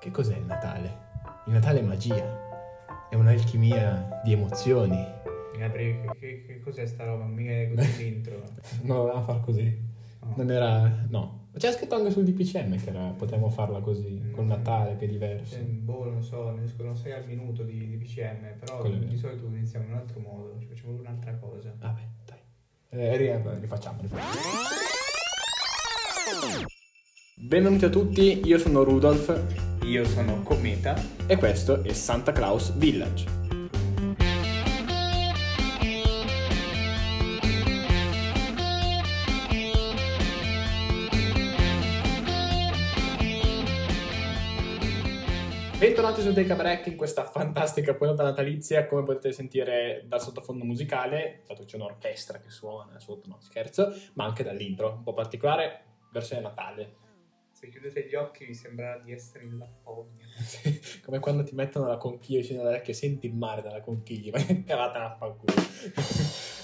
Che cos'è il Natale? Il Natale è magia, è un'alchimia di emozioni. Che, che- che cos'è sta roba? Mica è così l'intro. Non volevamo far così. No. Non era... no. C'era scritto anche sul DPCM che era, potevamo farla così, col Mm. Natale che è diverso. Eh, boh, non so, ne escono 6 al minuto di, di PCM, però di solito iniziamo in un altro modo, ci facciamo un'altra cosa. Vabbè, dai. Eh, ri- rifacciamo, rifacciamo. Benvenuti a tutti, io sono Rudolf Io sono Cometa. e questo è Santa Claus Village. Bentornati su Take a Break in questa fantastica puntata natalizia, come potete sentire dal sottofondo musicale, dato che c'è un'orchestra che suona sotto, no scherzo, ma anche dall'intro, un po' particolare, versione Natale. Se chiudete gli occhi vi sembra di essere in Lapponia. come quando ti mettono la conchiglia vicino all'orecchio e senti il mare dalla conchiglia, ma che cavata a fanculo.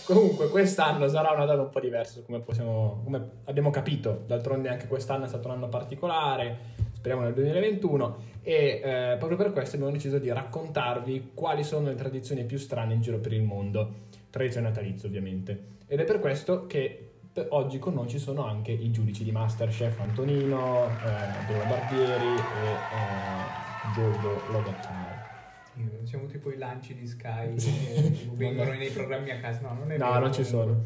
Comunque quest'anno sarà un Natale un po' diverso, come, possiamo, come abbiamo capito, d'altronde anche quest'anno è stato un anno particolare, speriamo nel 2021, e eh, proprio per questo abbiamo deciso di raccontarvi quali sono le tradizioni più strane in giro per il mondo, tradizioni natalizie ovviamente. Ed è per questo che oggi con noi ci sono anche i giudici di Masterchef Antonino, eh, Bruno Barbieri e eh, Giorgio Logattaro. Siamo tipo i lanci di Sky che vengono nei programmi a casa. No, non è No, vero, non ci sono.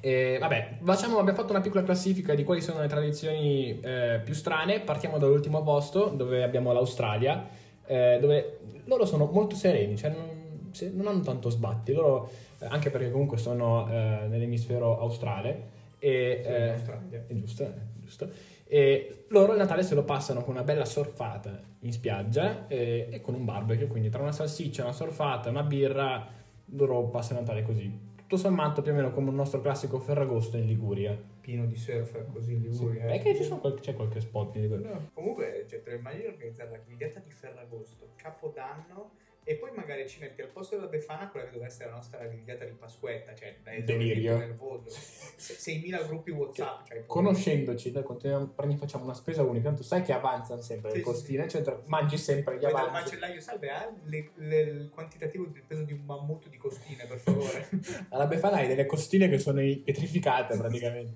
E, vabbè, facciamo, abbiamo fatto una piccola classifica di quali sono le tradizioni eh, più strane. Partiamo dall'ultimo posto, dove abbiamo l'Australia, eh, dove loro sono molto sereni, cioè non, se- non hanno tanto sbatti, loro, anche perché comunque sono eh, nell'emisfero australe. E, Sì, in eh, Australia. è giusto, è giusto. E loro il Natale se lo passano con una bella surfata in spiaggia e, e con un barbecue, quindi tra una salsiccia, una surfata, una birra, loro passano il Natale così. Tutto sommato più o meno come un nostro classico Ferragosto in Liguria. Pieno di surf così in Liguria. È che ci sono qual- c'è qualche spot di quello. No, comunque, cioè, te lo immagini organizzare la grigliata di Ferragosto, Capodanno, e poi magari ci metti al posto della Befana quella che doveva essere la nostra grigliata di Pasquetta, cioè da Delirio. nervoso. Se- 6.000 gruppi WhatsApp, cioè, Conoscendoci, noi continuiamo, prendi- facciamo una spesa unica, tanto sai che avanzano sempre Sì, le sì, costine, cioè mangi sempre gli avanzi. macellaio salve ha le- le- il quantitativo del peso di un mammut di costine, per favore. Alla Befana hai delle costine che sono pietrificate praticamente.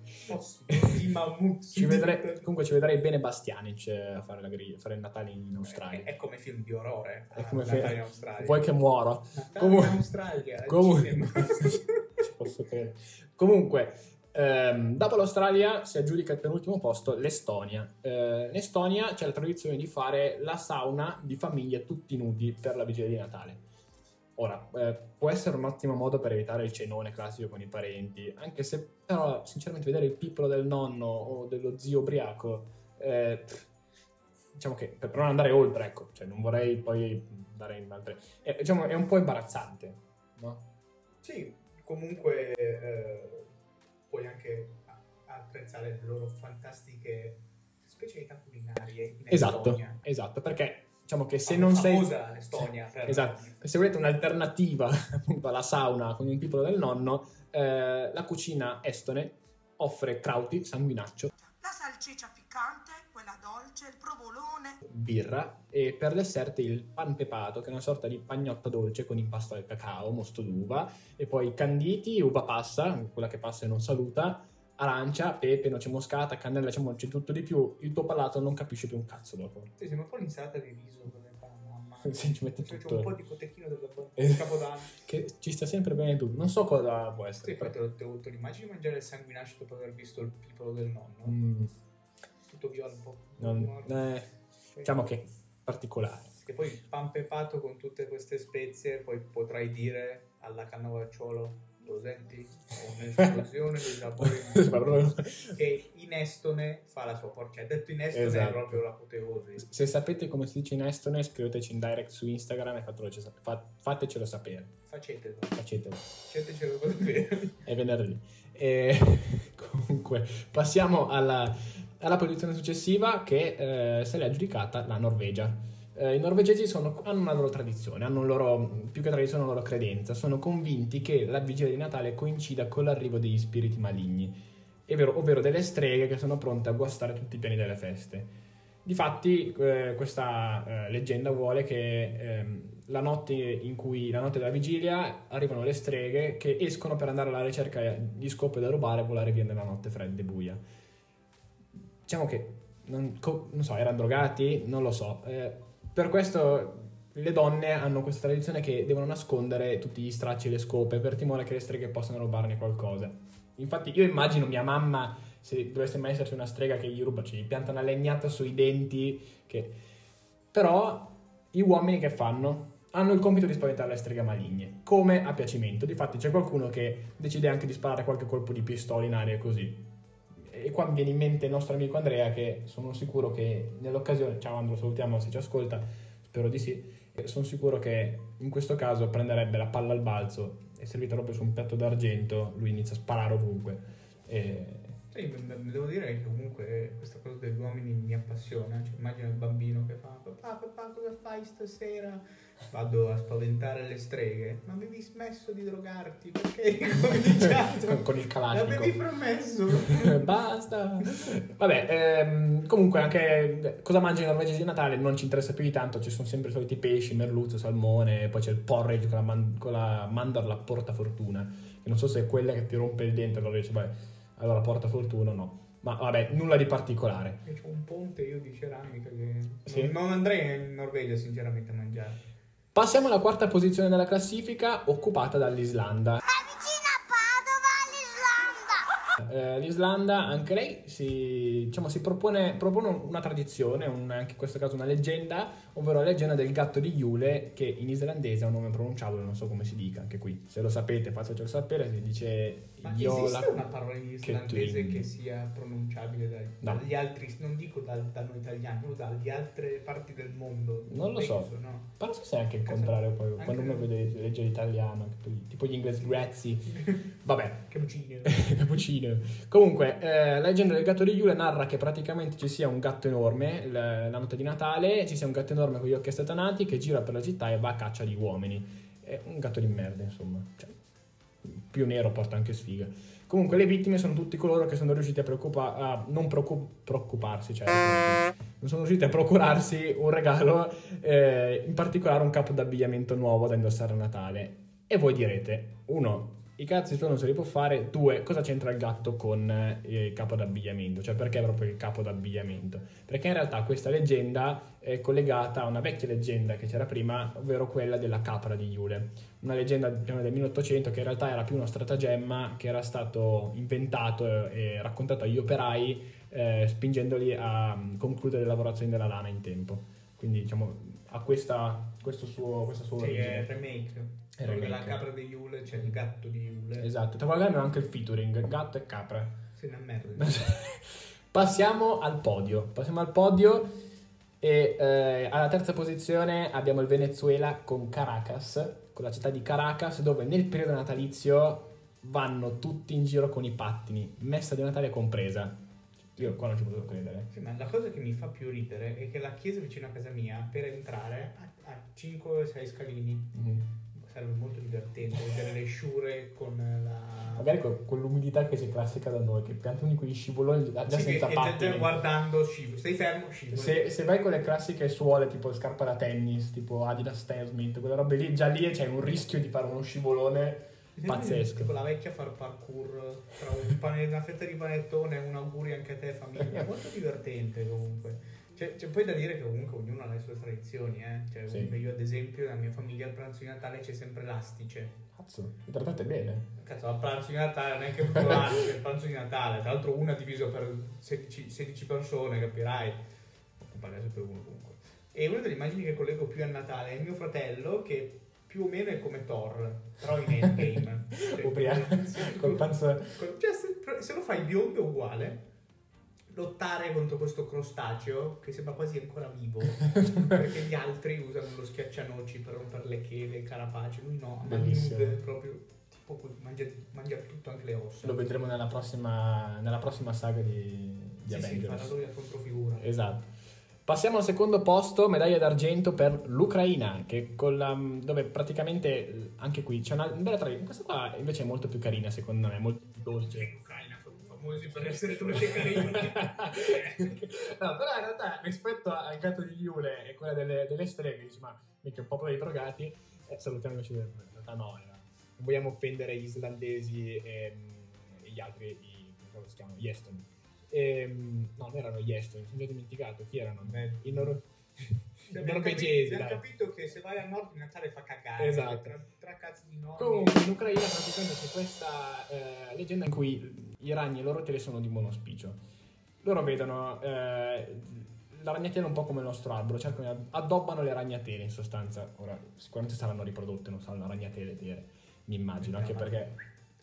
Di mammut. Ci vedrei, comunque ci vedrei bene Bastianic eh, a fare, la griglia, fare il Natale in È, Australia. è come film di orrore. È come in Australia. Vuoi che muoro? Comunque- in Australia. cinema. ci posso credere. Comunque, ehm, dopo l'Australia si aggiudica il penultimo posto l'Estonia. Eh, in Estonia c'è la tradizione di fare la sauna di famiglia tutti nudi per la vigilia di Natale. Ora, eh, può essere un ottimo modo per evitare il cenone classico con i parenti, anche se però sinceramente vedere il pippolo del nonno o dello zio ubriaco, eh, pff, diciamo che per non andare oltre, ecco, cioè non vorrei poi andare in altre... eh, diciamo, è un po' imbarazzante, no? Sì, comunque eh, puoi anche apprezzare le loro fantastiche specialità culinarie in Esatto, Estonia. esatto, perché diciamo che se Fam- non sei... famosa l'Estonia. per- Esatto, se volete un'alternativa appunto alla sauna con il piccolo del nonno, eh, la cucina estone offre crauti, sanguinaccio, La salsiccia piccante, dolce, il provolone. birra e per dessert il pan pepato che è una sorta di pagnotta dolce con impasto al cacao, mosto d'uva e poi canditi, uva passa, quella che passa e non saluta, arancia, pepe, noce moscata, cannella, diciamo c'è tutto di più, il tuo palato non capisce più un cazzo dopo. Sì, sembra un po' l'insalata di riso fa la mamma. Sì, ci metti C'è tutto. un po' di cotechino del Eh. capodanno. Che ci sta sempre bene tu, non so cosa può Sì, essere. te lo, te lo- te lo immagini mangiare il sanguinaccio dopo aver visto il piccolo del nonno? Mm, Tutto viola un po'. non- eh, diciamo che particolare. Che poi il pan pepato con tutte queste spezie, poi potrai dire alla cannavacciolo, lo senti? Un'esplosione di sapore che in estone fa la sua porca. Detto in estone Esatto. è proprio l'apoteosi. Se sapete come si dice in estone, scriveteci in direct su Instagram e fatelo- fa- fatecelo sapere. Facetelo, Facetelo. facetecelo sapere. È venerdì. E comunque, passiamo alla, alla posizione successiva che eh, se l'è aggiudicata la Norvegia. Eh, I norvegesi sono- hanno una loro tradizione, hanno loro, più che tradizione, una loro credenza. Sono convinti che la vigilia di Natale coincida con l'arrivo degli spiriti maligni, ovvero, ovvero delle streghe che sono pronte a guastare tutti i piani delle feste. Difatti, eh, questa eh, leggenda vuole che ehm, la notte in cui, la notte della vigilia, arrivano le streghe che escono per andare alla ricerca di scope da rubare e volare via nella notte fredda e buia. Diciamo che, non, co- non so, erano drogati? Non lo so. Eh, per questo le donne hanno questa tradizione che devono nascondere tutti gli stracci e le scope per timore che le streghe possano rubarne qualcosa. Infatti io immagino mia mamma, se dovesse mai esserci una strega che gli ruba, ci pianta una legnata sui denti, che... Però gli uomini che fanno? Hanno il compito di spaventare le streghe maligne, come a piacimento. Difatti c'è qualcuno che decide anche di sparare qualche colpo di pistola in aria così. E qua mi viene in mente il nostro amico Andrea che sono sicuro che nell'occasione, ciao Andro, salutiamo se ci ascolta, spero di sì, sono sicuro che in questo caso prenderebbe la palla al balzo e servita proprio su un piatto d'argento, lui inizia a sparare ovunque. E... Sì, devo dire che comunque questa cosa degli uomini mi appassiona. Cioè, immagino il bambino che fa: Papà, papà, cosa fai stasera? Vado a spaventare le streghe. Ma avevi smesso di drogarti perché hai cominciato? con, con il Kalashnikov. L'avevi promesso. Basta. Vabbè, ehm, comunque anche cosa mangiano i norvegesi di Natale non ci interessa più di tanto. Ci sono sempre i soliti pesci, merluzzo, salmone. Poi c'è il porridge con la, man- con la mandorla porta fortuna. Che non so se è quella che ti rompe il dente. Allora dici, beh, allora porta fortuna no. Ma vabbè, nulla di particolare. C'ho un ponte io di ceramica che Sì. non andrei in Norvegia sinceramente a mangiare. Passiamo alla quarta posizione della classifica, occupata dall'Islanda. vicino a Padova, l'Islanda. Eh, L'Islanda, anche lei, si, diciamo, si propone, propone una tradizione, un- anche in questo caso una leggenda, ovvero la leggenda del gatto di Yule, che in islandese ha un nome pronunciabile, non so come si dica, anche qui. Se lo sapete, fatecelo sapere, si dice Ma Yola. esiste una parola in islandese Twin. che sia pronunciabile dai- No. dagli altri, non dico da, da noi italiani, ma dalle altre parti del mondo? Non lo so. Penso, no? Ma so se è anche il contrario poi, anche- quando uno vede legge l'italiano, tipo gli inglesi, grazie. Vabbè, Cappuccino. cappuccino. Comunque, eh, la leggenda del gatto di Yule narra che praticamente ci sia un gatto enorme la, la notte di Natale, ci sia un gatto enorme con gli occhi assatanati che gira per la città e va a caccia di uomini. È un gatto di merda, insomma. Cioè, più nero porta anche sfiga. Comunque, le vittime sono tutti coloro che sono riusciti a, preoccupa- a non preoccu- preoccuparsi, cioè non sono riusciti a procurarsi un regalo, eh, in particolare un capo d'abbigliamento nuovo da indossare a Natale. E voi direte, uno, i cazzi suoi non se li può fare, due, cosa c'entra il gatto con eh, il capo d'abbigliamento? Cioè perché proprio il capo d'abbigliamento? Perché in realtà questa leggenda è collegata a una vecchia leggenda che c'era prima, ovvero quella della capra di Iule. Una leggenda diciamo, del 1800 che in realtà era più uno stratagemma che era stato inventato e raccontato agli operai eh, spingendoli a mm, concludere le lavorazioni della lana in tempo. Quindi diciamo ha questa, questo suo, questa sua Sì, origine. remake. Remake. della capra di Yule c'è il gatto di Yule. Esatto, tra qualche anno anche il featuring, gatto e capra. Sì, una merda. Passiamo al podio. Passiamo al podio e eh, alla terza posizione abbiamo il Venezuela con Caracas, con la città di Caracas, dove nel periodo natalizio vanno tutti in giro con i pattini, messa di Natale compresa. Io qua non ci potevo credere. Sì, ma la cosa che mi fa più ridere è che la chiesa vicino a casa mia, per entrare, ha, 5-6 scalini. Mhm. Sarebbe molto divertente vedere le sciure con la... Magari con, con l'umidità che c'è classica da noi, che piantano di quegli scivoloni già Sì, senza te- pattini. guardando scivolo. Stai fermo, scivolo. Se, se vai con le classiche suole tipo scarpa da tennis, tipo Adidas Stan Smith, quelle robe lì, già lì c'è un rischio di fare uno scivolone pazzesco. Tipo la vecchia far parkour tra un pane- una fetta di panettone e un augurio anche a te famiglia. Molto divertente comunque. C'è, c'è poi da dire che comunque ognuno ha le sue tradizioni, eh. Cioè, Sì. io ad esempio nella mia famiglia al pranzo di Natale c'è sempre l'astice. Cazzo, mi trattate bene. Cazzo, al pranzo di Natale non è che l'anno c'è il pranzo di Natale. Tra l'altro una diviso per 16, 16 persone, capirai. Non pagare sempre uno comunque. E una delle immagini che collego più a Natale è mio fratello che più o meno è come Thor, però in endgame. Cioè, Ubriaco, col panzo... Col- Cioè, se, se lo fai biondo è uguale. Lottare contro questo crostaceo che sembra quasi ancora vivo. perché gli altri usano lo schiaccianoci per rompere le chele, il carapace. Lui no, a mani Bellissimo. nude, proprio tipo così, mangia, mangia tutto, anche le ossa. Lo vedremo nella prossima, nella prossima saga di, di sì, sì, Avengers. farà lui la controfigura. Esatto. Passiamo al secondo posto, medaglia d'argento per l'Ucraina, che con la, dove praticamente eh, anche qui c'è una bella tradizione. Questa qua invece è molto più carina, secondo me, molto più dolce. Famosi per essere truci carini. no, però in realtà rispetto al gatto di Iule e quella delle, delle streghe, dici, ma mica un popolo di drogati, eh, salutiamo invece in realtà no, non vogliamo offendere gli islandesi e, e gli altri, i, come si chiamano, gli estoni. Ehm, no, non erano gli estoni, mi sono dimenticato, chi erano? Beh, I, nor- Cioè, norvegesi, capito, abbiamo capito che se vai al nord il Natale fa cagare. Esatto. Tra, tra cazzi di nonni. Comunque in Ucraina praticamente c'è questa eh, leggenda in cui i ragni e i loro tele sono di monospicio. Loro vedono eh, la ragnatela un po' come il nostro albero, cercano, addobbano le ragnatele in sostanza. Ora sicuramente saranno riprodotte, non saranno ragnatele vere, mi immagino, anche perché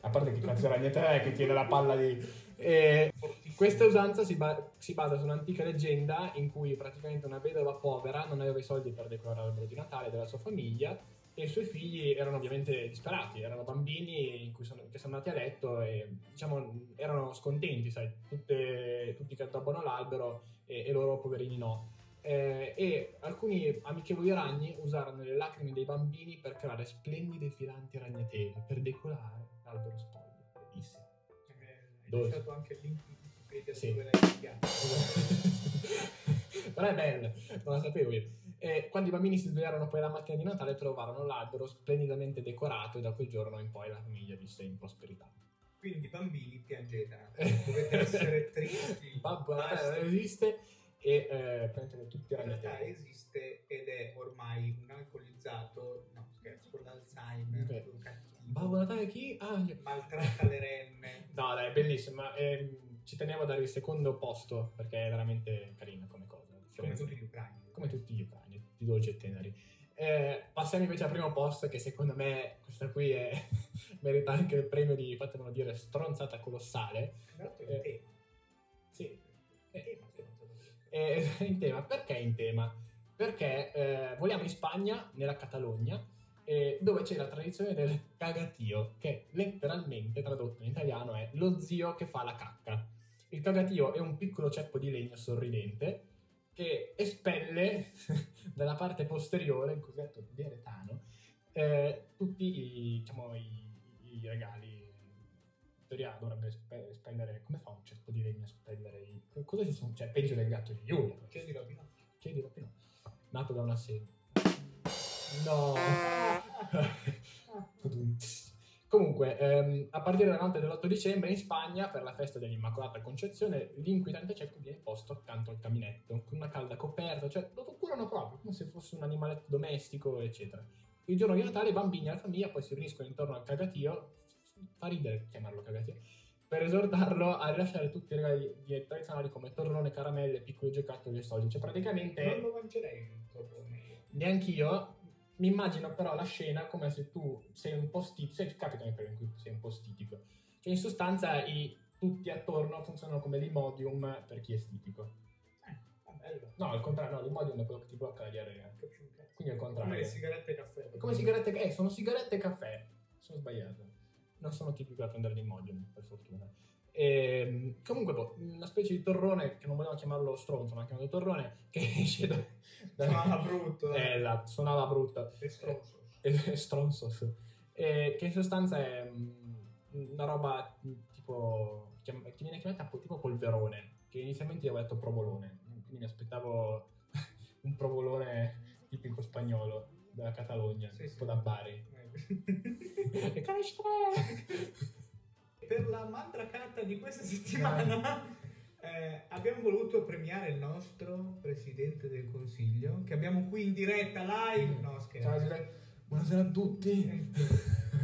a parte che cazzo di ragnatela è che tiene la palla di... E Fortissimo. questa usanza si, ba- si basa su un'antica leggenda in cui praticamente una vedova povera non aveva i soldi per decorare l'albero di Natale della sua famiglia e i suoi figli erano ovviamente disperati, erano bambini sono- che sono andati a letto e diciamo erano scontenti, sai, tutte- tutti che addobbano l'albero e, e loro poverini no. Eh, e alcuni amichevoli ragni usarono le lacrime dei bambini per creare splendide filanti ragnatele per decorare l'albero spoglio. Bellissimo. Dove? lasciato anche il link in Wikipedia Sì. dove l'hai studiato. Però è bella, non la sapevo io. E quando i bambini si svegliarono poi la mattina di Natale trovarono l'albero splendidamente decorato e da quel giorno in poi la famiglia visse in prosperità. Quindi bambini piangete. Dovete essere tristi. Babbo Natale non esiste e eh, prendete tutti i In realtà esiste ed è ormai un alcolizzato, no scherzo, con l'Alzheimer, Ok. Babbo Natale chi? Ah, io- maltratta le renne. No, dai, è bellissima. ehm, ci tenevo a dare il secondo posto perché è veramente carina come cosa. come tutti gli ucraini. come tutti gli ucraini, tutti dolci e teneri. Eh, passiamo invece al primo posto, che secondo me questa qui è, merita anche il premio di, fatemelo dire, stronzata colossale. L'altro Eh, è tema. Sì, eh, tema, me. è in tema. Perché in tema? Perché eh, voliamo in Spagna, nella Catalogna, eh, dove c'è la tradizione del cagatio, che letteralmente tradotto in italiano è lo zio che fa la cacca. Il cagatio è un piccolo ceppo di legno sorridente che espelle dalla parte posteriore, il cosiddetto diaretano, eh, tutti i, diciamo, i, i regali. In teoria dovrebbe espe- espellere. Come fa un ceppo di legno a espellere i. Cosa ci sono? Cioè, peggio del gatto di Giulia. Chiedilo a Pinocchio. Chiedilo a Pinocchio. Nato da una sega. No. Comunque, ehm, a partire dalla notte dell'8 dicembre in Spagna, per la festa dell'Immacolata Concezione, l'inquietante ceppo viene posto accanto al caminetto, con una calda coperta, cioè lo curano proprio, come se fosse un animaletto domestico, eccetera. Il giorno di Natale i bambini e la famiglia poi si riuniscono intorno al cagatio, fa ridere chiamarlo cagatio, per esortarlo a rilasciare tutti i regali di- tradizionali come torrone, caramelle, piccoli giocattoli e soldi. Cioè praticamente Non lo mangerei il torrone. neanch'io mi immagino però la scena come se tu sei un po' stitico, se capita nel periodo in cui sei un po' stitico, che in sostanza i, tutti attorno funzionano come l'imodium per chi è stitico. Eh, bello. No, al contrario, no, l'imodium è quello che ti blocca la diarrea. Quindi al contrario. Come le sigarette e caffè. È come sigarette, eh, sono sigarette e caffè. Sono sbagliato. Non sono tipico da prendere l'imodium, per fortuna. Ehm, comunque, boh, una specie di torrone, che non volevamo chiamarlo stronzo, ma chiamarlo torrone, che esce da... da- Suonava brutto. Eh, esatto, suonava brutto. E stronzo. E- Stronzos. E che in sostanza è mm, una roba mm, tipo... che viene chiamata po- tipo polverone, che inizialmente io avevo detto provolone, quindi mi aspettavo un provolone tipico spagnolo della Catalogna, Sì, sì. tipo da Bari. Eh. E Calistre! Per la mandracata di questa settimana eh, abbiamo voluto premiare il nostro Presidente del Consiglio, che abbiamo qui in diretta live. No, Ciao, scherzo. Gisele. Buonasera a tutti.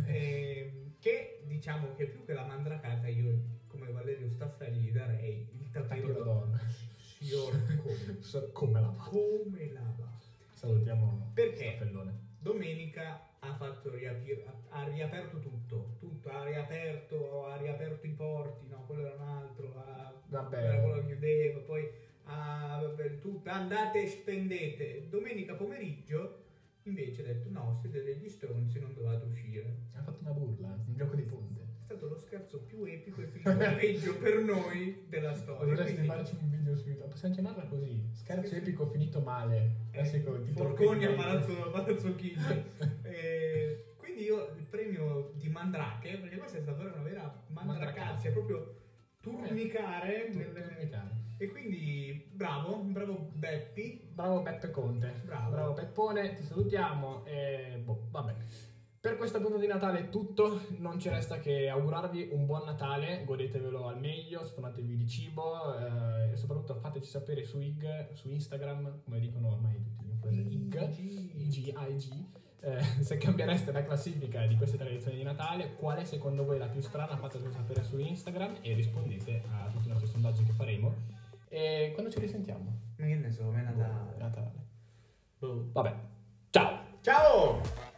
Eh, che diciamo che più che la mandracata io come Valerio Staffelli gli darei il tapiro d'oro. Signor come, Come la fa? come la va? Salutiamo Perché? Staffellone. Domenica ha fatto riapir- ha riaperto tutto, tutto, ha riaperto, ha riaperto i porti, no, quello era un altro, ha, era quello che chiudeva, poi ha, tutto, andate e spendete. Domenica pomeriggio invece ha detto no, siete degli stronzi, non dovete uscire. Ha fatto una burla, un gioco di punte. È stato lo scherzo più epico e finito peggio per noi della storia. Dovresti Quindi, farci un video su YouTube. Possiamo chiamarla così? Scherzo epico finito male. Classico eh, titolo Forconi a clickbait. Palazzo, Palazzo Chigi. Eh, quindi io il premio di Mandrache, perché questa è stata una vera mandracazia, proprio turnicare. Tu- nelle- turnicare. E quindi bravo, bravo Beppi. Bravo Beppe Conte. Bravo. Peppone, ti salutiamo e boh, vabbè. Per questa puntata di Natale è tutto, non ci resta che augurarvi un buon Natale, godetevelo al meglio, sfonatevi di cibo eh, e soprattutto fateci sapere su IG, su Instagram, come dicono ormai tutti gli influencer, IG, IG, IG, eh, se cambiereste la classifica di queste tradizioni di Natale, quale secondo voi è la più strana, fatecelo sapere su Instagram e rispondete a tutti i nostri sondaggi che faremo. E quando ci risentiamo? Ma che ne so, è Natale. Natale. Boh. Vabbè, ciao! Ciao!